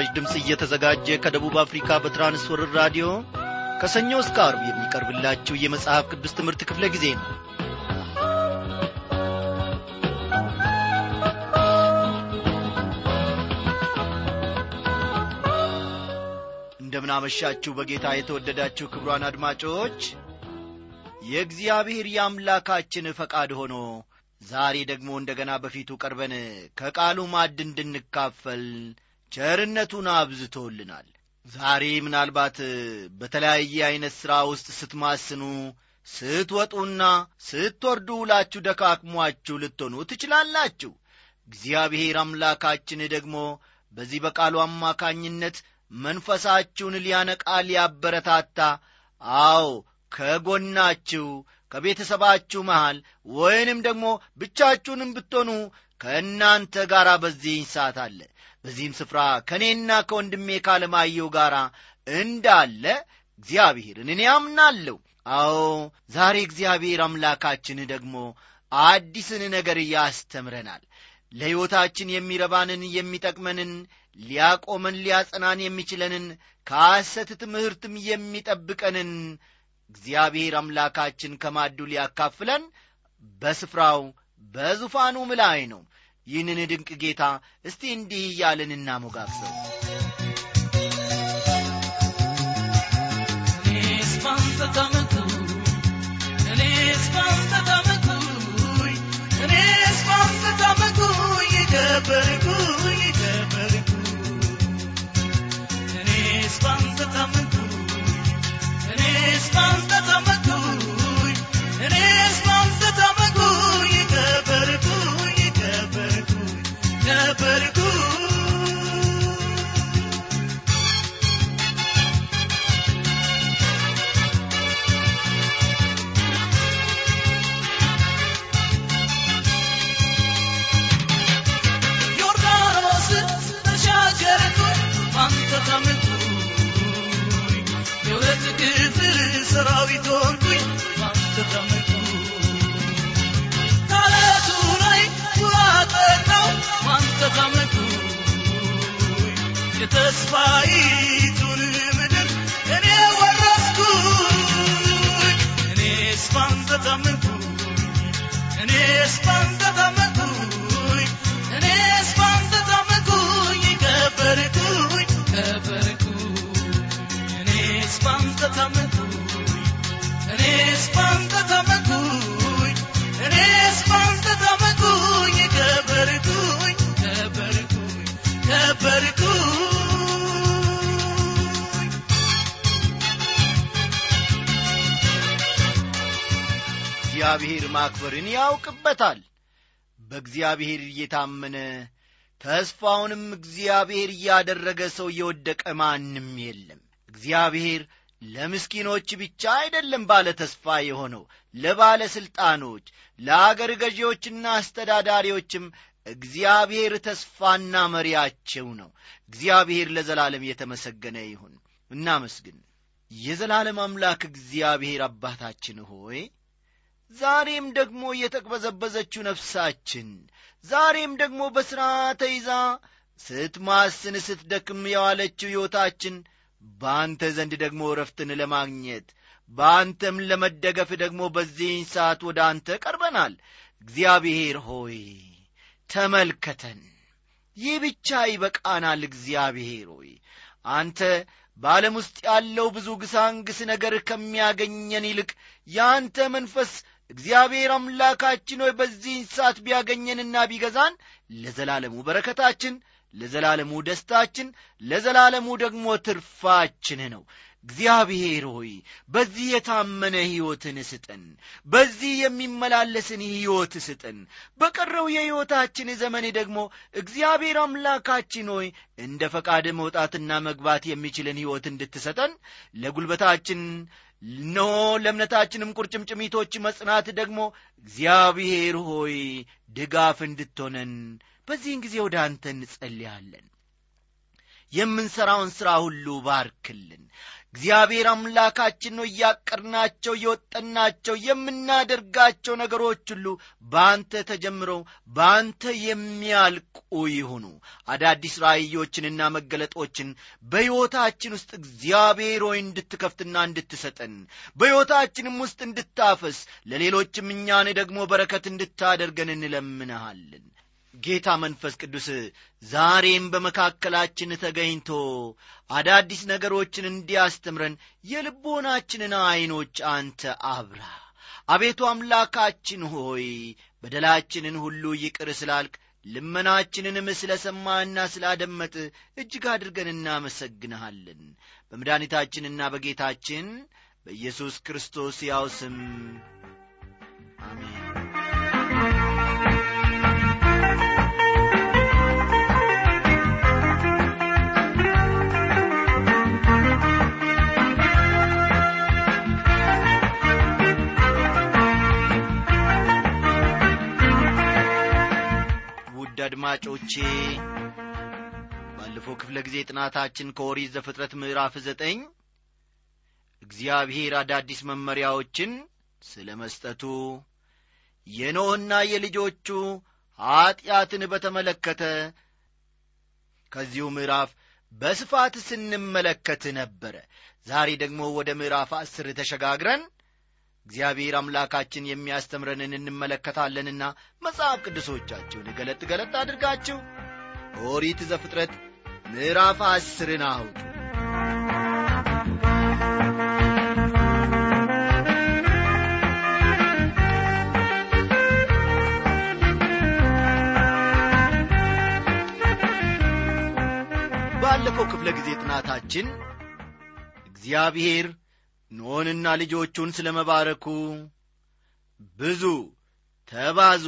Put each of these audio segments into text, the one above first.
ይህ ምስራች ድምፅ እየተዘጋጀ ከደቡብ አፍሪካ በትራንስወርር ራዲዮ ከሰኞ እስከ አርብ የሚቀርብላችሁ የመጽሐፍ ቅዱስ ትምህርት ክፍለ ጊዜ ነው። እንደምናመሻችሁ በጌታ የተወደዳችሁ ክብሯን አድማጮች የእግዚአብሔር የአምላካችን ፈቃድ ሆኖ ዛሬ ደግሞ እንደገና በፊቱ ቀርበን ከቃሉ ማዕድ እንድንካፈል ቸርነቱን አብዝቶልናል። ዛሬ ምናልባት በተለያየ ዐይነት ሥራ ውስጥ ስትማስኑ ስትወጡና ስትወርዱ ውላችሁ ደካክሟችሁ ልትሆኑ ትችላላችሁ። እግዚአብሔር አምላካችን ደግሞ በዚህ በቃሉ አማካኝነት መንፈሳችሁን ሊያነቃ ሊያበረታታ አዎ ከጎናችሁ ከቤተሰባችሁ መሃል ወይንም ደግሞ ብቻችሁንም ብትሆኑ ከእናንተ ጋር በዚህ ሰዓት አለ በዚህም ስፍራ ከእኔና ከወንድሜ ካለማየው ጋር እንዳለ እግዚአብሔርን እኔ አምናለሁ። አዎ ዛሬ እግዚአብሔር አምላካችን ደግሞ አዲስን ነገር ያስተምረናል። ለሕይወታችን የሚረባንን የሚጠቅመንን ሊያቆመን ሊያጸናን የሚችለንን ከሐሰት ትምህርትም የሚጠብቀንን እግዚአብሔር አምላካችን ከማዱ ሊያካፍለን በስፍራው በዙፋኑም ላይ ነው ይህንን ድንቅ ጌታ እስቲ እንዲህ እያለን እናሞጋግሰው እኔስ ባንተ ታመንኩ የተስፋይቱን ምድር እግዚአብሔር ማክበርን ያውቅበታል። በእግዚአብሔር እየታመነ ተስፋውንም እግዚአብሔር እያደረገ ሰው የወደቀ ማንም የለም። እግዚአብሔር ለምስኪኖች ብቻ አይደለም ባለ ተስፋ የሆነው ለባለ ሥልጣኖች ለአገር ገዢዎችና አስተዳዳሪዎችም እግዚአብሔር ተስፋና መሪያቸው ነው። እግዚአብሔር ለዘላለም የተመሰገነ ይሁን። እናመስግን። የዘላለም አምላክ እግዚአብሔር አባታችን ሆይ ዛሬም ደግሞ የተቅበዘበዘችው ነፍሳችን ዛሬም ደግሞ በሥራ ተይዛ ስትማስን ስትደክም የዋለችው ሕይወታችን በአንተ ዘንድ ደግሞ እረፍትን ለማግኘት በአንተም ለመደገፍ ደግሞ በዚህን ሰዓት ወደ አንተ ቀርበናል። እግዚአብሔር ሆይ ተመልከተን። ይህ ብቻ ይበቃናል። እግዚአብሔር ሆይ አንተ በዓለም ውስጥ ያለው ብዙ ግሳንግስ ነገር ከሚያገኘን ይልቅ የአንተ መንፈስ እግዚአብሔር አምላካችን ሆይ በዚህን ሰዓት ቢያገኘንና ቢገዛን ለዘላለሙ በረከታችን ለዘላለሙ ደስታችን ለዘላለሙ ደግሞ ትርፋችን ነው እግዚአብሔር ሆይ በዚህ የታመነ ሕይወትን ስጠን በዚህ የሚመላለስን ሕይወት ስጠን። በቀረው የሕይወታችን ዘመን ደግሞ እግዚአብሔር አምላካችን ሆይ እንደ ፈቃድ መውጣትና መግባት የሚችልን ሕይወት እንድትሰጠን ለጉልበታችን እነሆ ለእምነታችንም ቁርጭምጭሚቶች መጽናት ደግሞ እግዚአብሔር ሆይ ድጋፍ እንድትሆነን በዚህን ጊዜ ወደ አንተ እንጸልያለን። የምንሠራውን ሥራ ሁሉ ባርክልን እግዚአብሔር አምላካችን ነው። እያቀርናቸው የወጠናቸው የምናደርጋቸው ነገሮች ሁሉ በአንተ ተጀምረው በአንተ የሚያልቁ ይሁኑ። አዳዲስ ራእዮችንና መገለጦችን በሕይወታችን ውስጥ እግዚአብሔር ሆይ እንድትከፍትና እንድትሰጠን በሕይወታችንም ውስጥ እንድታፈስ ለሌሎችም እኛን ደግሞ በረከት እንድታደርገን እንለምንሃለን ጌታ መንፈስ ቅዱስ ዛሬም በመካከላችን ተገኝቶ አዳዲስ ነገሮችን እንዲያስተምረን የልቦናችንን ዐይኖች አንተ አብራ። አቤቱ አምላካችን ሆይ በደላችንን ሁሉ ይቅር ስላልክ ልመናችንንም ስለ ሰማና ስላደመጥ እጅግ አድርገን እናመሰግንሃለን። በመድኃኒታችንና በጌታችን በኢየሱስ ክርስቶስ ያው ስም አሜን ውድ አድማጮቼ ባለፈው ክፍለ ጊዜ ጥናታችን ከኦሪት ዘፍጥረት ምዕራፍ ዘጠኝ እግዚአብሔር አዳዲስ መመሪያዎችን ስለ መስጠቱ የኖህና የልጆቹ ኀጢአትን በተመለከተ ከዚሁ ምዕራፍ በስፋት ስንመለከት ነበረ። ዛሬ ደግሞ ወደ ምዕራፍ አስር ተሸጋግረን እግዚአብሔር አምላካችን የሚያስተምረንን እንመለከታለንና መጽሐፍ ቅዱሶቻችሁን ገለጥ ገለጥ አድርጋችሁ ኦሪት ዘፍጥረት ምዕራፍ አስርን አውጡ። ባለፈው ክፍለ ጊዜ ጥናታችን እግዚአብሔር ኖንና ልጆቹን ስለ መባረኩ ብዙ ተባዙ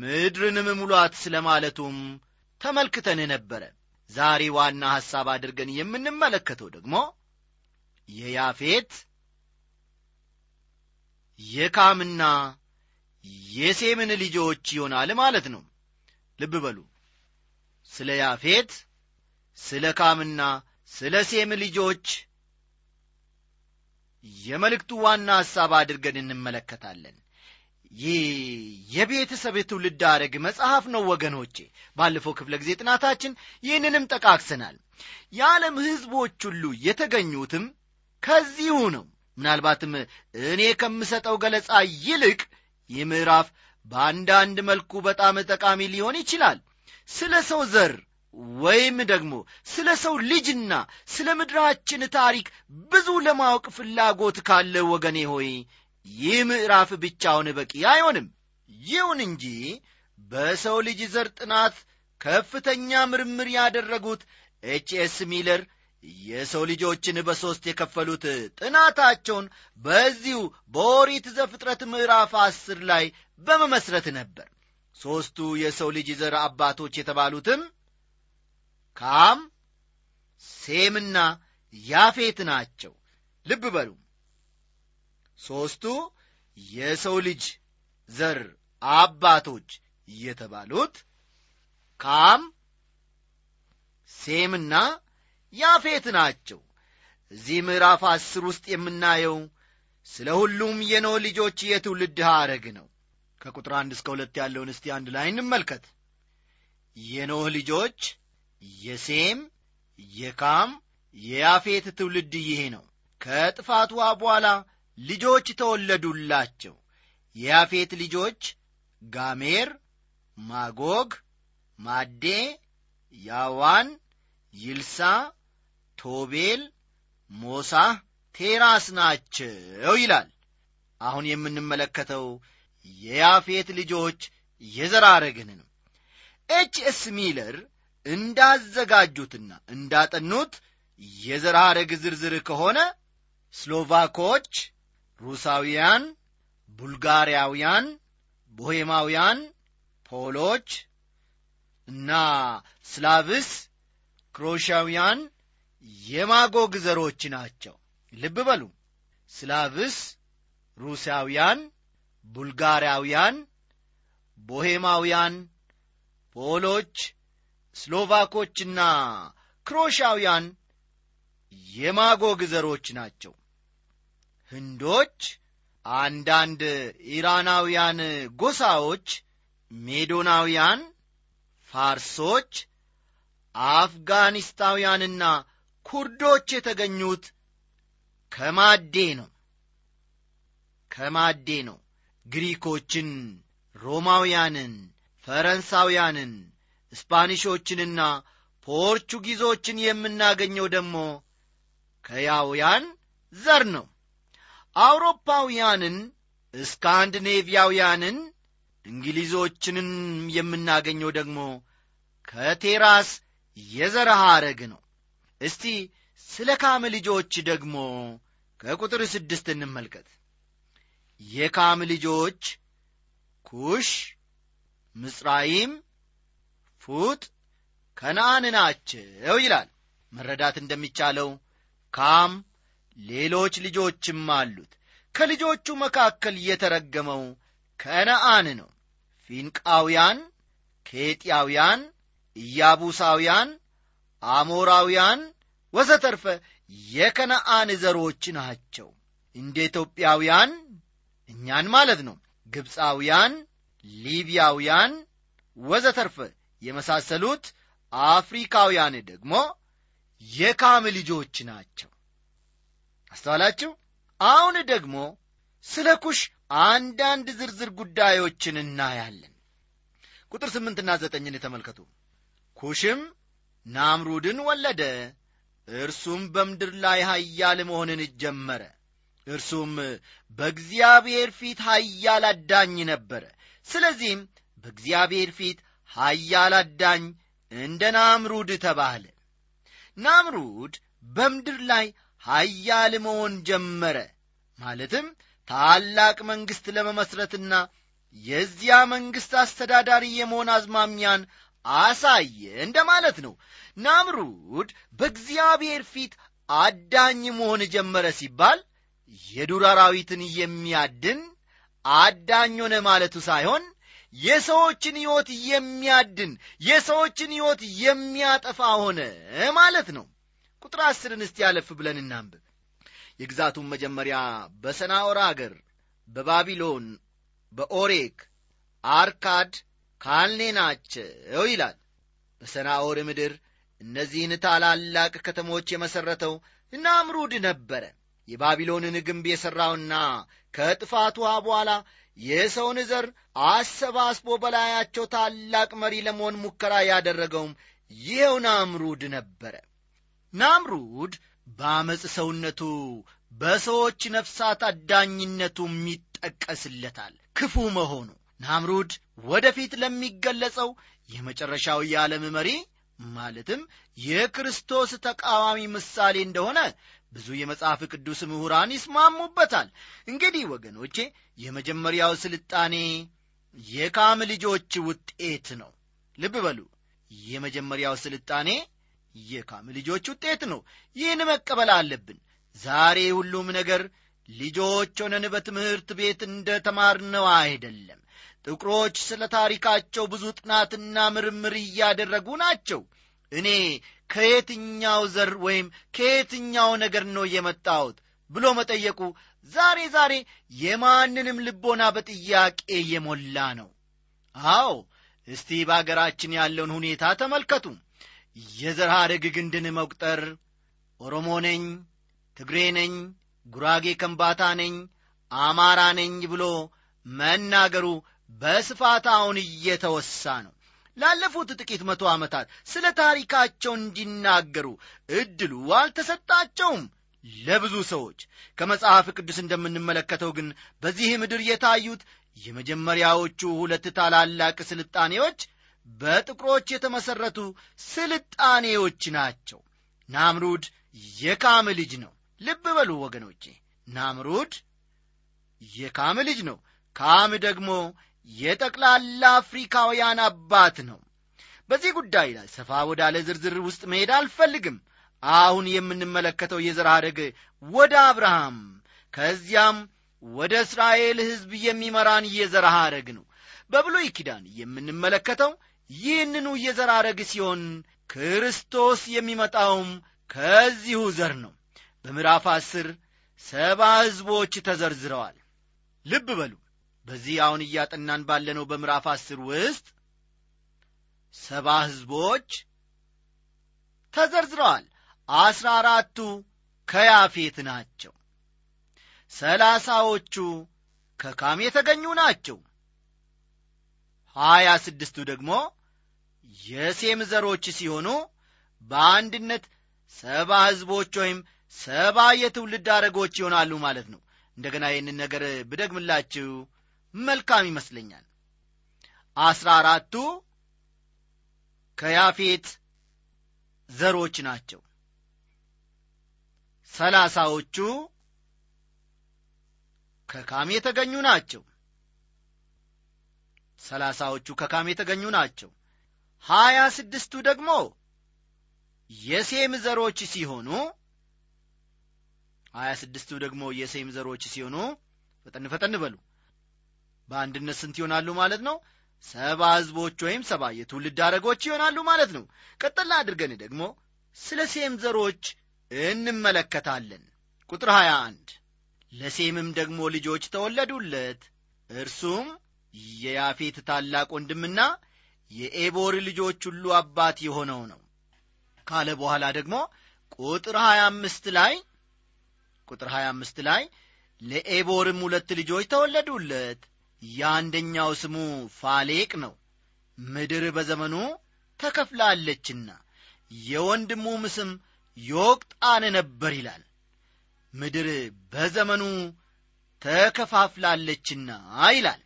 ምድርንም ሙሏት ስለ ማለቱም ተመልክተን ነበረ። ዛሬ ዋና ሐሳብ አድርገን የምንመለከተው ደግሞ የያፌት የካምና የሴምን ልጆች ይሆናል ማለት ነው። ልብ በሉ። ስለ ያፌት ስለ ካምና ስለ ሴም ልጆች የመልእክቱ ዋና ሐሳብ አድርገን እንመለከታለን። ይህ የቤተሰብ ትውልድ አረግ መጽሐፍ ነው ወገኖቼ። ባለፈው ክፍለ ጊዜ ጥናታችን ይህንንም ጠቃክሰናል የዓለም ሕዝቦች ሁሉ የተገኙትም ከዚሁ ነው። ምናልባትም እኔ ከምሰጠው ገለጻ ይልቅ ይህ ምዕራፍ በአንዳንድ መልኩ በጣም ጠቃሚ ሊሆን ይችላል። ስለ ሰው ዘር ወይም ደግሞ ስለ ሰው ልጅና ስለ ምድራችን ታሪክ ብዙ ለማወቅ ፍላጎት ካለ ወገኔ ሆይ ይህ ምዕራፍ ብቻውን በቂ አይሆንም። ይሁን እንጂ በሰው ልጅ ዘር ጥናት ከፍተኛ ምርምር ያደረጉት ኤችኤስ ሚለር የሰው ልጆችን በሦስት የከፈሉት ጥናታቸውን በዚሁ በኦሪት ዘፍጥረት ምዕራፍ አስር ላይ በመመስረት ነበር። ሦስቱ የሰው ልጅ ዘር አባቶች የተባሉትም ካም ሴምና ያፌት ናቸው። ልብ በሉ። ሦስቱ የሰው ልጅ ዘር አባቶች የተባሉት ካም ሴምና ያፌት ናቸው። እዚህ ምዕራፍ አስር ውስጥ የምናየው ስለ ሁሉም የኖ ልጆች የትውልድ ሐረግ ነው። ከቁጥር አንድ እስከ ሁለት ያለውን እስቲ አንድ ላይ እንመልከት። የኖህ ልጆች የሴም የካም የያፌት ትውልድ ይሄ ነው። ከጥፋቷ በኋላ ልጆች ተወለዱላቸው። የያፌት ልጆች ጋሜር ማጎግ ማዴ ያዋን ይልሳ ቶቤል ሞሳሕ ቲራስ ናቸው ይላል። አሁን የምንመለከተው የያፌት ልጆች የዘር ሐረግን ነው። ኤች ሚለር እንዳዘጋጁትና እንዳጠኑት የዘር ሐረግ ዝርዝር ከሆነ ስሎቫኮች ሩሳውያን ቡልጋሪያውያን ቦሄማውያን ፖሎች እና ስላቭስ ክሮሻውያን የማጎግ ዘሮች ናቸው። ልብ በሉ። ስላቭስ ሩሲያውያን ቡልጋሪያውያን ቦሄማውያን ፖሎች ስሎቫኮችና ክሮሻውያን የማጎግ ዘሮች ናቸው። ህንዶች አንዳንድ ኢራናውያን ጎሳዎች ሜዶናውያን ፋርሶች አፍጋኒስታውያንና ኩርዶች የተገኙት ከማዴ ነው። ከማዴ ነው። ግሪኮችን ሮማውያንን ፈረንሳውያንን ስፓኒሾችንና ፖርቹጊዞችን የምናገኘው ደግሞ ከያውያን ዘር ነው። አውሮፓውያንን እስካንድኔቪያውያንን እንግሊዞችንም የምናገኘው ደግሞ ከቴራስ የዘር ሐረግ ነው። እስቲ ስለ ካም ልጆች ደግሞ ከቁጥር ስድስት እንመልከት። የካም ልጆች ኩሽ ምጽራይም ፉጥ ከነአን ናቸው ይላል። መረዳት እንደሚቻለው ካም ሌሎች ልጆችም አሉት። ከልጆቹ መካከል የተረገመው ከነአን ነው። ፊንቃውያን ኬጢያውያን ኢያቡሳውያን አሞራውያን ወዘተርፈ የከነአን ዘሮች ናቸው። እንደ ኢትዮጵያውያን እኛን ማለት ነው። ግብፃውያን ሊቢያውያን ወዘተርፈ የመሳሰሉት አፍሪካውያን ደግሞ የካም ልጆች ናቸው። አስተዋላችሁ? አሁን ደግሞ ስለ ኩሽ አንዳንድ ዝርዝር ጉዳዮችን እናያለን። ቁጥር ስምንትና ዘጠኝን ተመልከቱ። ኩሽም ናምሩድን ወለደ። እርሱም በምድር ላይ ሀያል መሆንን ጀመረ። እርሱም በእግዚአብሔር ፊት ሀያል አዳኝ ነበረ። ስለዚህም በእግዚአብሔር ፊት ሀያል አዳኝ እንደ ናምሩድ ተባለ። ናምሩድ በምድር ላይ ሀያል መሆን ጀመረ። ማለትም ታላቅ መንግሥት ለመመስረትና የዚያ መንግሥት አስተዳዳሪ የመሆን አዝማሚያን አሳየ እንደ ማለት ነው። ናምሩድ በእግዚአብሔር ፊት አዳኝ መሆን ጀመረ ሲባል የዱር አራዊትን የሚያድን አዳኝ ሆነ ማለቱ ሳይሆን የሰዎችን ሕይወት የሚያድን የሰዎችን ሕይወት የሚያጠፋ ሆነ ማለት ነው። ቁጥር አስርን እስቲ ያለፍ ብለን እናንብብ። የግዛቱን መጀመሪያ በሰናዖር አገር በባቢሎን በኦሬክ አርካድ ካልኔ ናቸው ይላል። በሰናዖር ምድር እነዚህን ታላላቅ ከተሞች የመሠረተው ናምሩድ ነበረ። የባቢሎንን ግንብ የሠራውና ከጥፋት ውሃ በኋላ የሰውን ዘር አሰባስቦ በላያቸው ታላቅ መሪ ለመሆን ሙከራ ያደረገውም ይኸው ናምሩድ ነበረ። ናምሩድ በአመፅ ሰውነቱ በሰዎች ነፍሳት አዳኝነቱም ይጠቀስለታል ክፉ መሆኑ ናምሩድ ወደፊት ለሚገለጸው የመጨረሻው የዓለም መሪ ማለትም የክርስቶስ ተቃዋሚ ምሳሌ እንደሆነ ብዙ የመጽሐፍ ቅዱስ ምሁራን ይስማሙበታል። እንግዲህ ወገኖቼ የመጀመሪያው ስልጣኔ የካም ልጆች ውጤት ነው። ልብ በሉ የመጀመሪያው ስልጣኔ የካም ልጆች ውጤት ነው። ይህን መቀበል አለብን። ዛሬ ሁሉም ነገር ልጆች ሆነን በትምህርት ቤት እንደ ተማርነው አይደለም። ጥቁሮች ስለ ታሪካቸው ብዙ ጥናትና ምርምር እያደረጉ ናቸው እኔ ከየትኛው ዘር ወይም ከየትኛው ነገር ነው የመጣሁት ብሎ መጠየቁ ዛሬ ዛሬ የማንንም ልቦና በጥያቄ የሞላ ነው። አዎ እስቲ በአገራችን ያለውን ሁኔታ ተመልከቱ። የዘር ሐረግ ግንድን መቁጠር ኦሮሞ ነኝ ትግሬ ነኝ ጉራጌ ከምባታ ነኝ አማራ ነኝ ብሎ መናገሩ በስፋት አሁን እየተወሳ ነው ላለፉት ጥቂት መቶ ዓመታት ስለ ታሪካቸው እንዲናገሩ እድሉ አልተሰጣቸውም ለብዙ ሰዎች። ከመጽሐፍ ቅዱስ እንደምንመለከተው ግን በዚህ ምድር የታዩት የመጀመሪያዎቹ ሁለት ታላላቅ ስልጣኔዎች በጥቁሮች የተመሠረቱ ስልጣኔዎች ናቸው። ናምሩድ የካም ልጅ ነው። ልብ በሉ ወገኖቼ ናምሩድ የካም ልጅ ነው። ካም ደግሞ የጠቅላላ አፍሪካውያን አባት ነው። በዚህ ጉዳይ ላይ ሰፋ ወዳለ ዝርዝር ውስጥ መሄድ አልፈልግም። አሁን የምንመለከተው የዘር ሐረግ ወደ አብርሃም ከዚያም ወደ እስራኤል ሕዝብ የሚመራን የዘር ሐረግ ነው። በብሉይ ኪዳን የምንመለከተው ይህንኑ የዘር ሐረግ ሲሆን ክርስቶስ የሚመጣውም ከዚሁ ዘር ነው። በምዕራፍ አስር ሰባ ሕዝቦች ተዘርዝረዋል። ልብ በሉ በዚህ አሁን እያጠናን ባለነው በምዕራፍ አስር ውስጥ ሰባ ሕዝቦች ተዘርዝረዋል። አስራ አራቱ ከያፌት ናቸው። ሰላሳዎቹ ከካም የተገኙ ናቸው። ሀያ ስድስቱ ደግሞ የሴም ዘሮች ሲሆኑ በአንድነት ሰባ ሕዝቦች ወይም ሰባ የትውልድ አረጎች ይሆናሉ ማለት ነው። እንደገና ይህንን ነገር ብደግምላችሁ መልካም ይመስለኛል። አስራ አራቱ ከያፌት ዘሮች ናቸው። ሰላሳዎቹ ከካም የተገኙ ናቸው። ሰላሳዎቹ ከካም የተገኙ ናቸው። ሀያ ስድስቱ ደግሞ የሴም ዘሮች ሲሆኑ ሀያ ስድስቱ ደግሞ የሴም ዘሮች ሲሆኑ ፈጠን ፈጠን በሉ በአንድነት ስንት ይሆናሉ ማለት ነው? ሰባ ሕዝቦች ወይም ሰባ የትውልድ አረጎች ይሆናሉ ማለት ነው። ቀጠላ አድርገን ደግሞ ስለ ሴም ዘሮች እንመለከታለን። ቁጥር 21 ለሴምም ደግሞ ልጆች ተወለዱለት። እርሱም የያፌት ታላቅ ወንድምና የኤቦር ልጆች ሁሉ አባት የሆነው ነው። ካለ በኋላ ደግሞ ቁጥር 25 ላይ ቁጥር 25 ላይ ለኤቦርም ሁለት ልጆች ተወለዱለት የአንደኛው ስሙ ፋሌቅ ነው። ምድር በዘመኑ ተከፍላለችና የወንድሙም ስም ዮቅጣን ነበር ይላል። ምድር በዘመኑ ተከፋፍላለችና ይላል።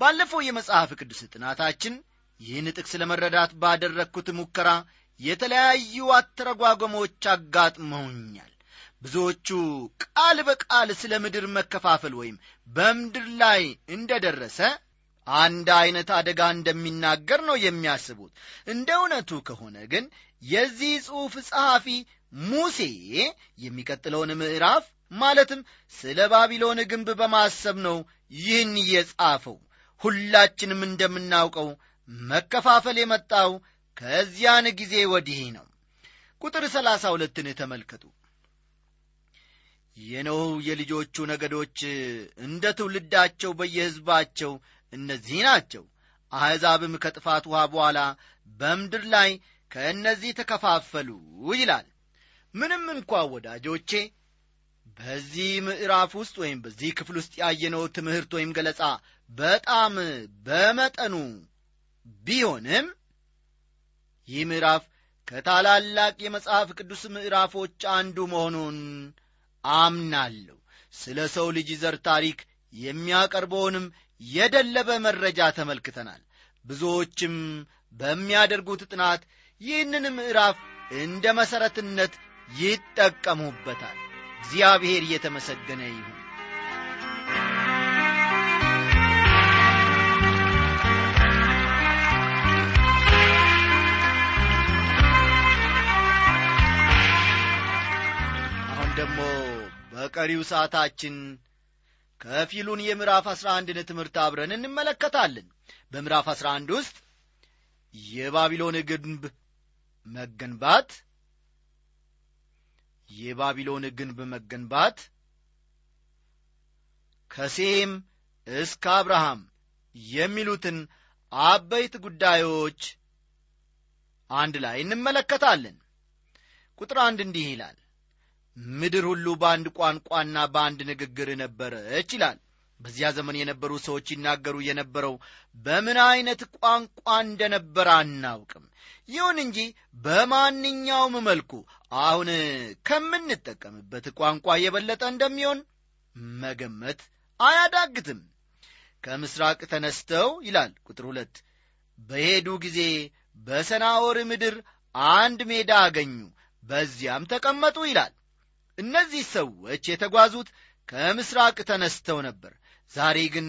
ባለፈው የመጽሐፍ ቅዱስ ጥናታችን ይህን ጥቅስ ለመረዳት ባደረግኩት ሙከራ የተለያዩ አተረጓጎሞች አጋጥመውኛል ብዙዎቹ ቃል በቃል ስለ ምድር መከፋፈል ወይም በምድር ላይ እንደደረሰ አንድ ዐይነት አደጋ እንደሚናገር ነው የሚያስቡት። እንደ እውነቱ ከሆነ ግን የዚህ ጽሑፍ ጸሐፊ ሙሴ የሚቀጥለውን ምዕራፍ ማለትም ስለ ባቢሎን ግንብ በማሰብ ነው ይህን የጻፈው። ሁላችንም እንደምናውቀው መከፋፈል የመጣው ከዚያን ጊዜ ወዲህ ነው። ቁጥር ሰላሳ ሁለትን ተመልከቱ የኖህ የልጆቹ ነገዶች እንደ ትውልዳቸው በየሕዝባቸው እነዚህ ናቸው። አሕዛብም ከጥፋት ውሃ በኋላ በምድር ላይ ከእነዚህ ተከፋፈሉ ይላል። ምንም እንኳ ወዳጆቼ በዚህ ምዕራፍ ውስጥ ወይም በዚህ ክፍል ውስጥ ያየነው ትምህርት ወይም ገለጻ በጣም በመጠኑ ቢሆንም ይህ ምዕራፍ ከታላላቅ የመጽሐፍ ቅዱስ ምዕራፎች አንዱ መሆኑን አምናለሁ። ስለ ሰው ልጅ ዘር ታሪክ የሚያቀርበውንም የደለበ መረጃ ተመልክተናል። ብዙዎችም በሚያደርጉት ጥናት ይህንን ምዕራፍ እንደ መሠረትነት ይጠቀሙበታል። እግዚአብሔር እየተመሰገነ ይሁን። አሁን ደግሞ በቀሪው ሰዓታችን ከፊሉን የምዕራፍ አሥራ አንድን ትምህርት አብረን እንመለከታለን። በምዕራፍ አሥራ አንድ ውስጥ የባቢሎን ግንብ መገንባት የባቢሎን ግንብ መገንባት ከሴም እስከ አብርሃም የሚሉትን አበይት ጉዳዮች አንድ ላይ እንመለከታለን። ቁጥር አንድ እንዲህ ይላል ምድር ሁሉ በአንድ ቋንቋና በአንድ ንግግር ነበረች ይላል። በዚያ ዘመን የነበሩ ሰዎች ይናገሩ የነበረው በምን ዐይነት ቋንቋ እንደነበረ አናውቅም። ይሁን እንጂ በማንኛውም መልኩ አሁን ከምንጠቀምበት ቋንቋ የበለጠ እንደሚሆን መገመት አያዳግትም። ከምስራቅ ተነስተው ይላል ቁጥር ሁለት በሄዱ ጊዜ በሰናወር ምድር አንድ ሜዳ አገኙ በዚያም ተቀመጡ ይላል እነዚህ ሰዎች የተጓዙት ከምስራቅ ተነስተው ነበር። ዛሬ ግን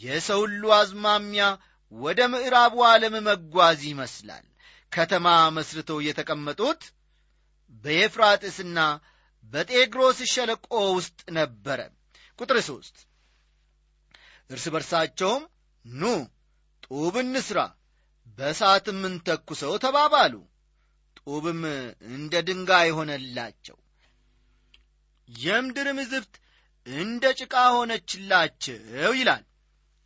የሰው ሁሉ አዝማሚያ ወደ ምዕራቡ ዓለም መጓዝ ይመስላል። ከተማ መስርተው የተቀመጡት በኤፍራጥስና በጤግሮስ ሸለቆ ውስጥ ነበረ። ቁጥር ሦስት እርስ በርሳቸውም ኑ ጡብ እንስራ በእሳትም እንተኩሰው ተባባሉ። ጡብም እንደ ድንጋይ ሆነላቸው የምድርም ዝፍት እንደ ጭቃ ሆነችላቸው ይላል።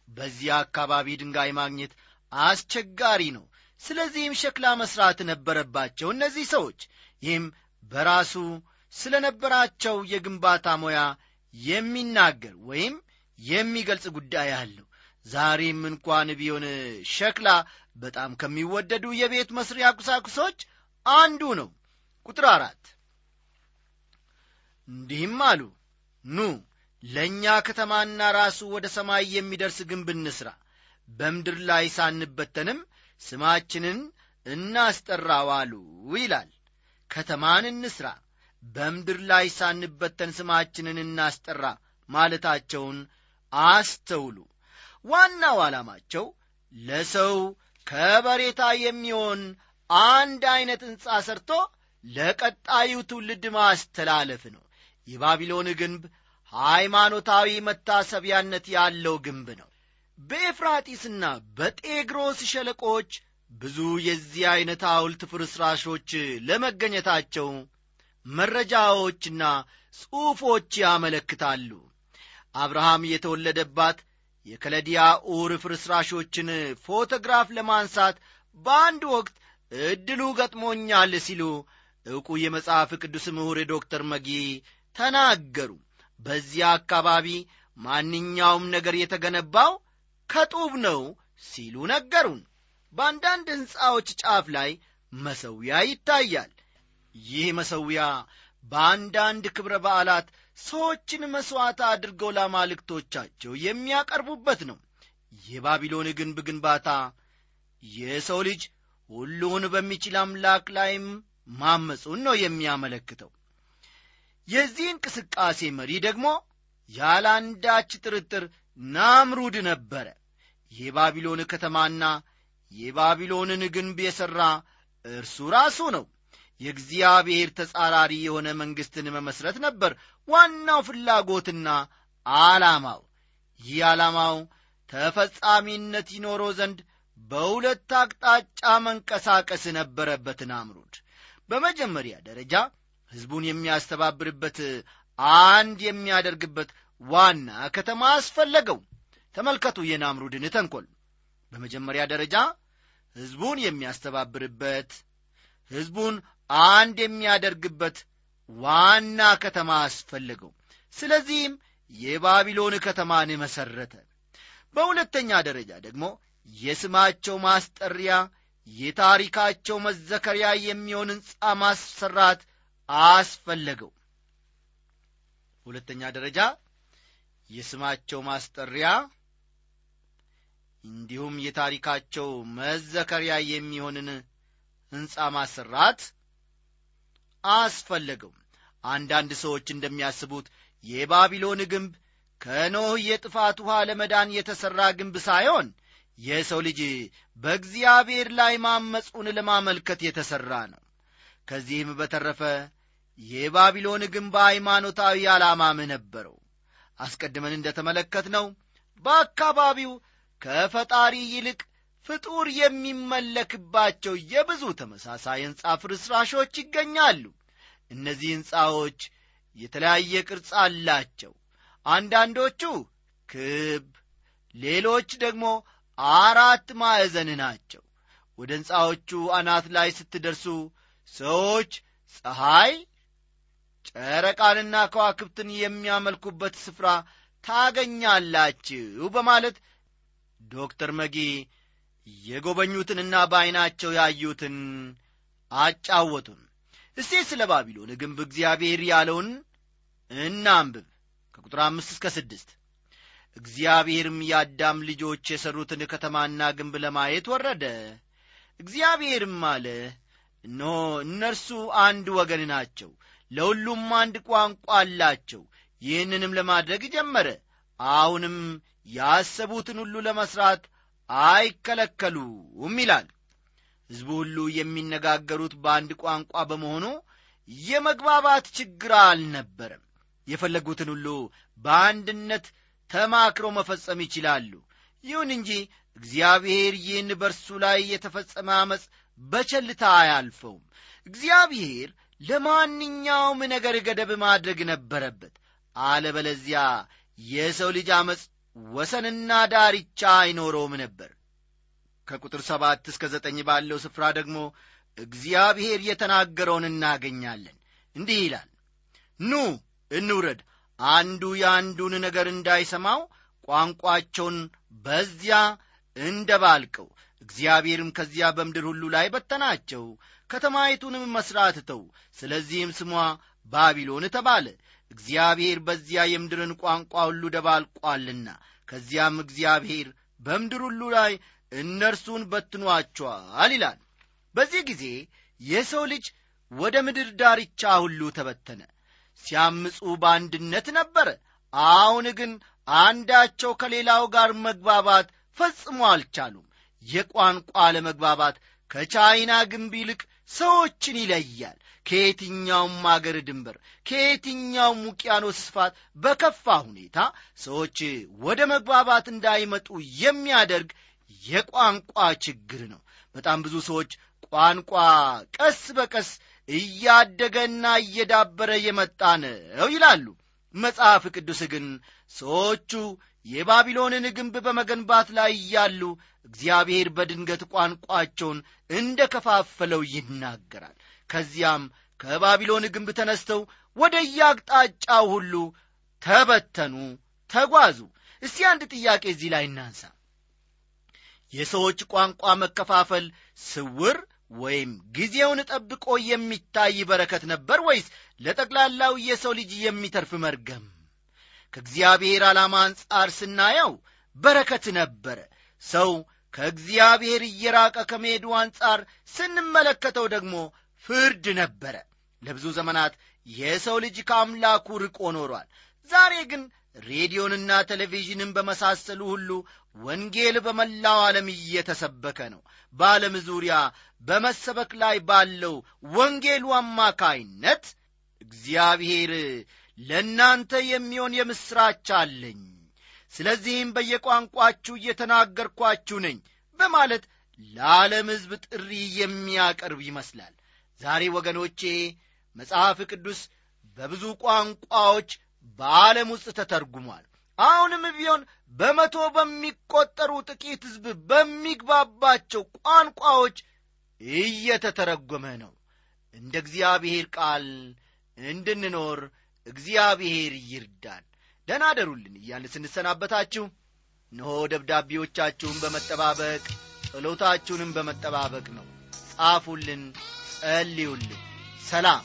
በዚያ አካባቢ ድንጋይ ማግኘት አስቸጋሪ ነው። ስለዚህም ሸክላ መሥራት ነበረባቸው እነዚህ ሰዎች። ይህም በራሱ ስለ ነበራቸው የግንባታ ሙያ የሚናገር ወይም የሚገልጽ ጉዳይ አለው። ዛሬም እንኳን ቢሆን ሸክላ በጣም ከሚወደዱ የቤት መስሪያ ቁሳቁሶች አንዱ ነው። ቁጥር አራት እንዲህም አሉ ኑ ለእኛ ከተማና ራሱ ወደ ሰማይ የሚደርስ ግንብ እንስራ። በምድር ላይ ሳንበተንም ስማችንን እናስጠራው አሉ ይላል። ከተማን እንስራ በምድር ላይ ሳንበተን ስማችንን እናስጠራ ማለታቸውን አስተውሉ። ዋናው ዓላማቸው ለሰው ከበሬታ የሚሆን አንድ ዐይነት ሕንፃ ሰርቶ ለቀጣዩ ትውልድ ማስተላለፍ ነው የባቢሎን ግንብ ሃይማኖታዊ መታሰቢያነት ያለው ግንብ ነው። በኤፍራጢስና በጤግሮስ ሸለቆች ብዙ የዚህ ዐይነት ሐውልት ፍርስራሾች ለመገኘታቸው መረጃዎችና ጽሑፎች ያመለክታሉ። አብርሃም የተወለደባት የከለዲያ ኡር ፍርስራሾችን ፎቶግራፍ ለማንሳት በአንድ ወቅት ዕድሉ ገጥሞኛል ሲሉ ዕውቁ የመጽሐፍ ቅዱስ ምሁር ዶክተር መጊ ተናገሩ። በዚያ አካባቢ ማንኛውም ነገር የተገነባው ከጡብ ነው ሲሉ ነገሩን። በአንዳንድ ሕንፃዎች ጫፍ ላይ መሰዊያ ይታያል። ይህ መሰዊያ በአንዳንድ ክብረ በዓላት ሰዎችን መሥዋዕት አድርገው ለማልክቶቻቸው የሚያቀርቡበት ነው። የባቢሎን ግንብ ግንባታ የሰው ልጅ ሁሉን በሚችል አምላክ ላይም ማመፁን ነው የሚያመለክተው የዚህ እንቅስቃሴ መሪ ደግሞ ያለ ጥርጥር ናምሩድ ነበረ። የባቢሎን ከተማና የባቢሎንን ግንብ የሠራ እርሱ ራሱ ነው። የእግዚአብሔር ተጻራሪ የሆነ መንግሥትን መመስረት ነበር ዋናው ፍላጎትና ዓላማው። ይህ ዓላማው ተፈጻሚነት ይኖረው ዘንድ በሁለት አቅጣጫ መንቀሳቀስ ነበረበት ናምሩድ። በመጀመሪያ ደረጃ ሕዝቡን የሚያስተባብርበት አንድ የሚያደርግበት ዋና ከተማ አስፈለገው። ተመልከቱ የናምሩድን ተንኰል በመጀመሪያ ደረጃ ሕዝቡን የሚያስተባብርበት ሕዝቡን አንድ የሚያደርግበት ዋና ከተማ አስፈለገው። ስለዚህም የባቢሎን ከተማን መሠረተ በሁለተኛ ደረጃ ደግሞ የስማቸው ማስጠሪያ የታሪካቸው መዘከሪያ የሚሆን ሕንፃ ማሰራት አስፈለገው። ሁለተኛ ደረጃ የስማቸው ማስጠሪያ እንዲሁም የታሪካቸው መዘከሪያ የሚሆንን ሕንፃ ማሰራት አስፈለገው። አንዳንድ ሰዎች እንደሚያስቡት የባቢሎን ግንብ ከኖህ የጥፋት ውኃ ለመዳን የተሠራ ግንብ ሳይሆን የሰው ልጅ በእግዚአብሔር ላይ ማመፁን ለማመልከት የተሠራ ነው። ከዚህም በተረፈ የባቢሎን ግንብ ሃይማኖታዊ ዓላማም ነበረው። አስቀድመን እንደ ተመለከት ነው በአካባቢው ከፈጣሪ ይልቅ ፍጡር የሚመለክባቸው የብዙ ተመሳሳይ ሕንፃ ፍርስራሾች ይገኛሉ። እነዚህ ሕንፃዎች የተለያየ ቅርጽ አላቸው። አንዳንዶቹ ክብ ሌሎች ደግሞ አራት ማዕዘን ናቸው። ወደ ሕንፃዎቹ አናት ላይ ስትደርሱ ሰዎች ፀሐይ ጨረቃንና ከዋክብትን የሚያመልኩበት ስፍራ ታገኛላችሁ በማለት ዶክተር መጊ የጎበኙትንና በዐይናቸው ያዩትን አጫወቱን። እስቲ ስለ ባቢሎን ግንብ እግዚአብሔር ያለውን እናንብብ። ከቁጥር አምስት እስከ ስድስት እግዚአብሔርም የአዳም ልጆች የሠሩትን ከተማና ግንብ ለማየት ወረደ። እግዚአብሔርም አለ እነሆ እነርሱ አንድ ወገን ናቸው ለሁሉም አንድ ቋንቋ አላቸው። ይህንንም ለማድረግ ጀመረ። አሁንም ያሰቡትን ሁሉ ለመሥራት አይከለከሉም ይላል። ሕዝቡ ሁሉ የሚነጋገሩት በአንድ ቋንቋ በመሆኑ የመግባባት ችግር አልነበረም። የፈለጉትን ሁሉ በአንድነት ተማክረው መፈጸም ይችላሉ። ይሁን እንጂ እግዚአብሔር ይህን በእርሱ ላይ የተፈጸመ ዐመፅ በቸልታ አያልፈውም። እግዚአብሔር ለማንኛውም ነገር ገደብ ማድረግ ነበረበት። አለበለዚያ የሰው ልጅ ዐመፅ ወሰንና ዳርቻ አይኖረውም ነበር። ከቁጥር ሰባት እስከ ዘጠኝ ባለው ስፍራ ደግሞ እግዚአብሔር የተናገረውን እናገኛለን። እንዲህ ይላል ኑ እንውረድ አንዱ የአንዱን ነገር እንዳይሰማው ቋንቋቸውን በዚያ እንደ ባልቀው እግዚአብሔርም ከዚያ በምድር ሁሉ ላይ በተናቸው ከተማይቱንም መሥራት ተው ስለዚህም ስሟ ባቢሎን ተባለ። እግዚአብሔር በዚያ የምድርን ቋንቋ ሁሉ ደባልቋልና ከዚያም እግዚአብሔር በምድር ሁሉ ላይ እነርሱን በትኗቸዋል ይላል። በዚህ ጊዜ የሰው ልጅ ወደ ምድር ዳርቻ ሁሉ ተበተነ። ሲያምፁ በአንድነት ነበረ። አሁን ግን አንዳቸው ከሌላው ጋር መግባባት ፈጽሞ አልቻሉም። የቋንቋ ለመግባባት ከቻይና ግንብ ይልቅ ሰዎችን ይለያል። ከየትኛውም አገር ድንበር ከየትኛውም ውቅያኖስ ስፋት በከፋ ሁኔታ ሰዎች ወደ መግባባት እንዳይመጡ የሚያደርግ የቋንቋ ችግር ነው። በጣም ብዙ ሰዎች ቋንቋ ቀስ በቀስ እያደገና እየዳበረ የመጣ ነው ይላሉ። መጽሐፍ ቅዱስ ግን ሰዎቹ የባቢሎንን ግንብ በመገንባት ላይ እያሉ እግዚአብሔር በድንገት ቋንቋቸውን እንደ ከፋፈለው ይናገራል። ከዚያም ከባቢሎን ግንብ ተነስተው ወደ የአቅጣጫው ሁሉ ተበተኑ ተጓዙ። እስቲ አንድ ጥያቄ እዚህ ላይ እናንሳ። የሰዎች ቋንቋ መከፋፈል ስውር ወይም ጊዜውን ጠብቆ የሚታይ በረከት ነበር ወይስ ለጠቅላላው የሰው ልጅ የሚተርፍ መርገም ከእግዚአብሔር ዓላማ አንጻር ስናየው በረከት ነበረ። ሰው ከእግዚአብሔር እየራቀ ከመሄዱ አንጻር ስንመለከተው ደግሞ ፍርድ ነበረ። ለብዙ ዘመናት የሰው ልጅ ከአምላኩ ርቆ ኖሯል። ዛሬ ግን ሬዲዮንና ቴሌቪዥንን በመሳሰሉ ሁሉ ወንጌል በመላው ዓለም እየተሰበከ ነው። በዓለም ዙሪያ በመሰበክ ላይ ባለው ወንጌሉ አማካይነት እግዚአብሔር ለእናንተ የሚሆን የምሥራች አለኝ። ስለዚህም በየቋንቋችሁ እየተናገርኳችሁ ነኝ በማለት ለዓለም ሕዝብ ጥሪ የሚያቀርብ ይመስላል። ዛሬ ወገኖቼ መጽሐፍ ቅዱስ በብዙ ቋንቋዎች በዓለም ውስጥ ተተርጉሟል። አሁንም ቢሆን በመቶ በሚቆጠሩ ጥቂት ሕዝብ በሚግባባቸው ቋንቋዎች እየተተረጎመ ነው። እንደ እግዚአብሔር ቃል እንድንኖር እግዚአብሔር ይርዳን። ደህና አደሩልን እያለ ስንሰናበታችሁ እነሆ ደብዳቤዎቻችሁን በመጠባበቅ ጸሎታችሁንም በመጠባበቅ ነው። ጻፉልን ጸልዩልን። ሰላም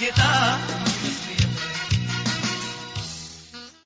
ساجدا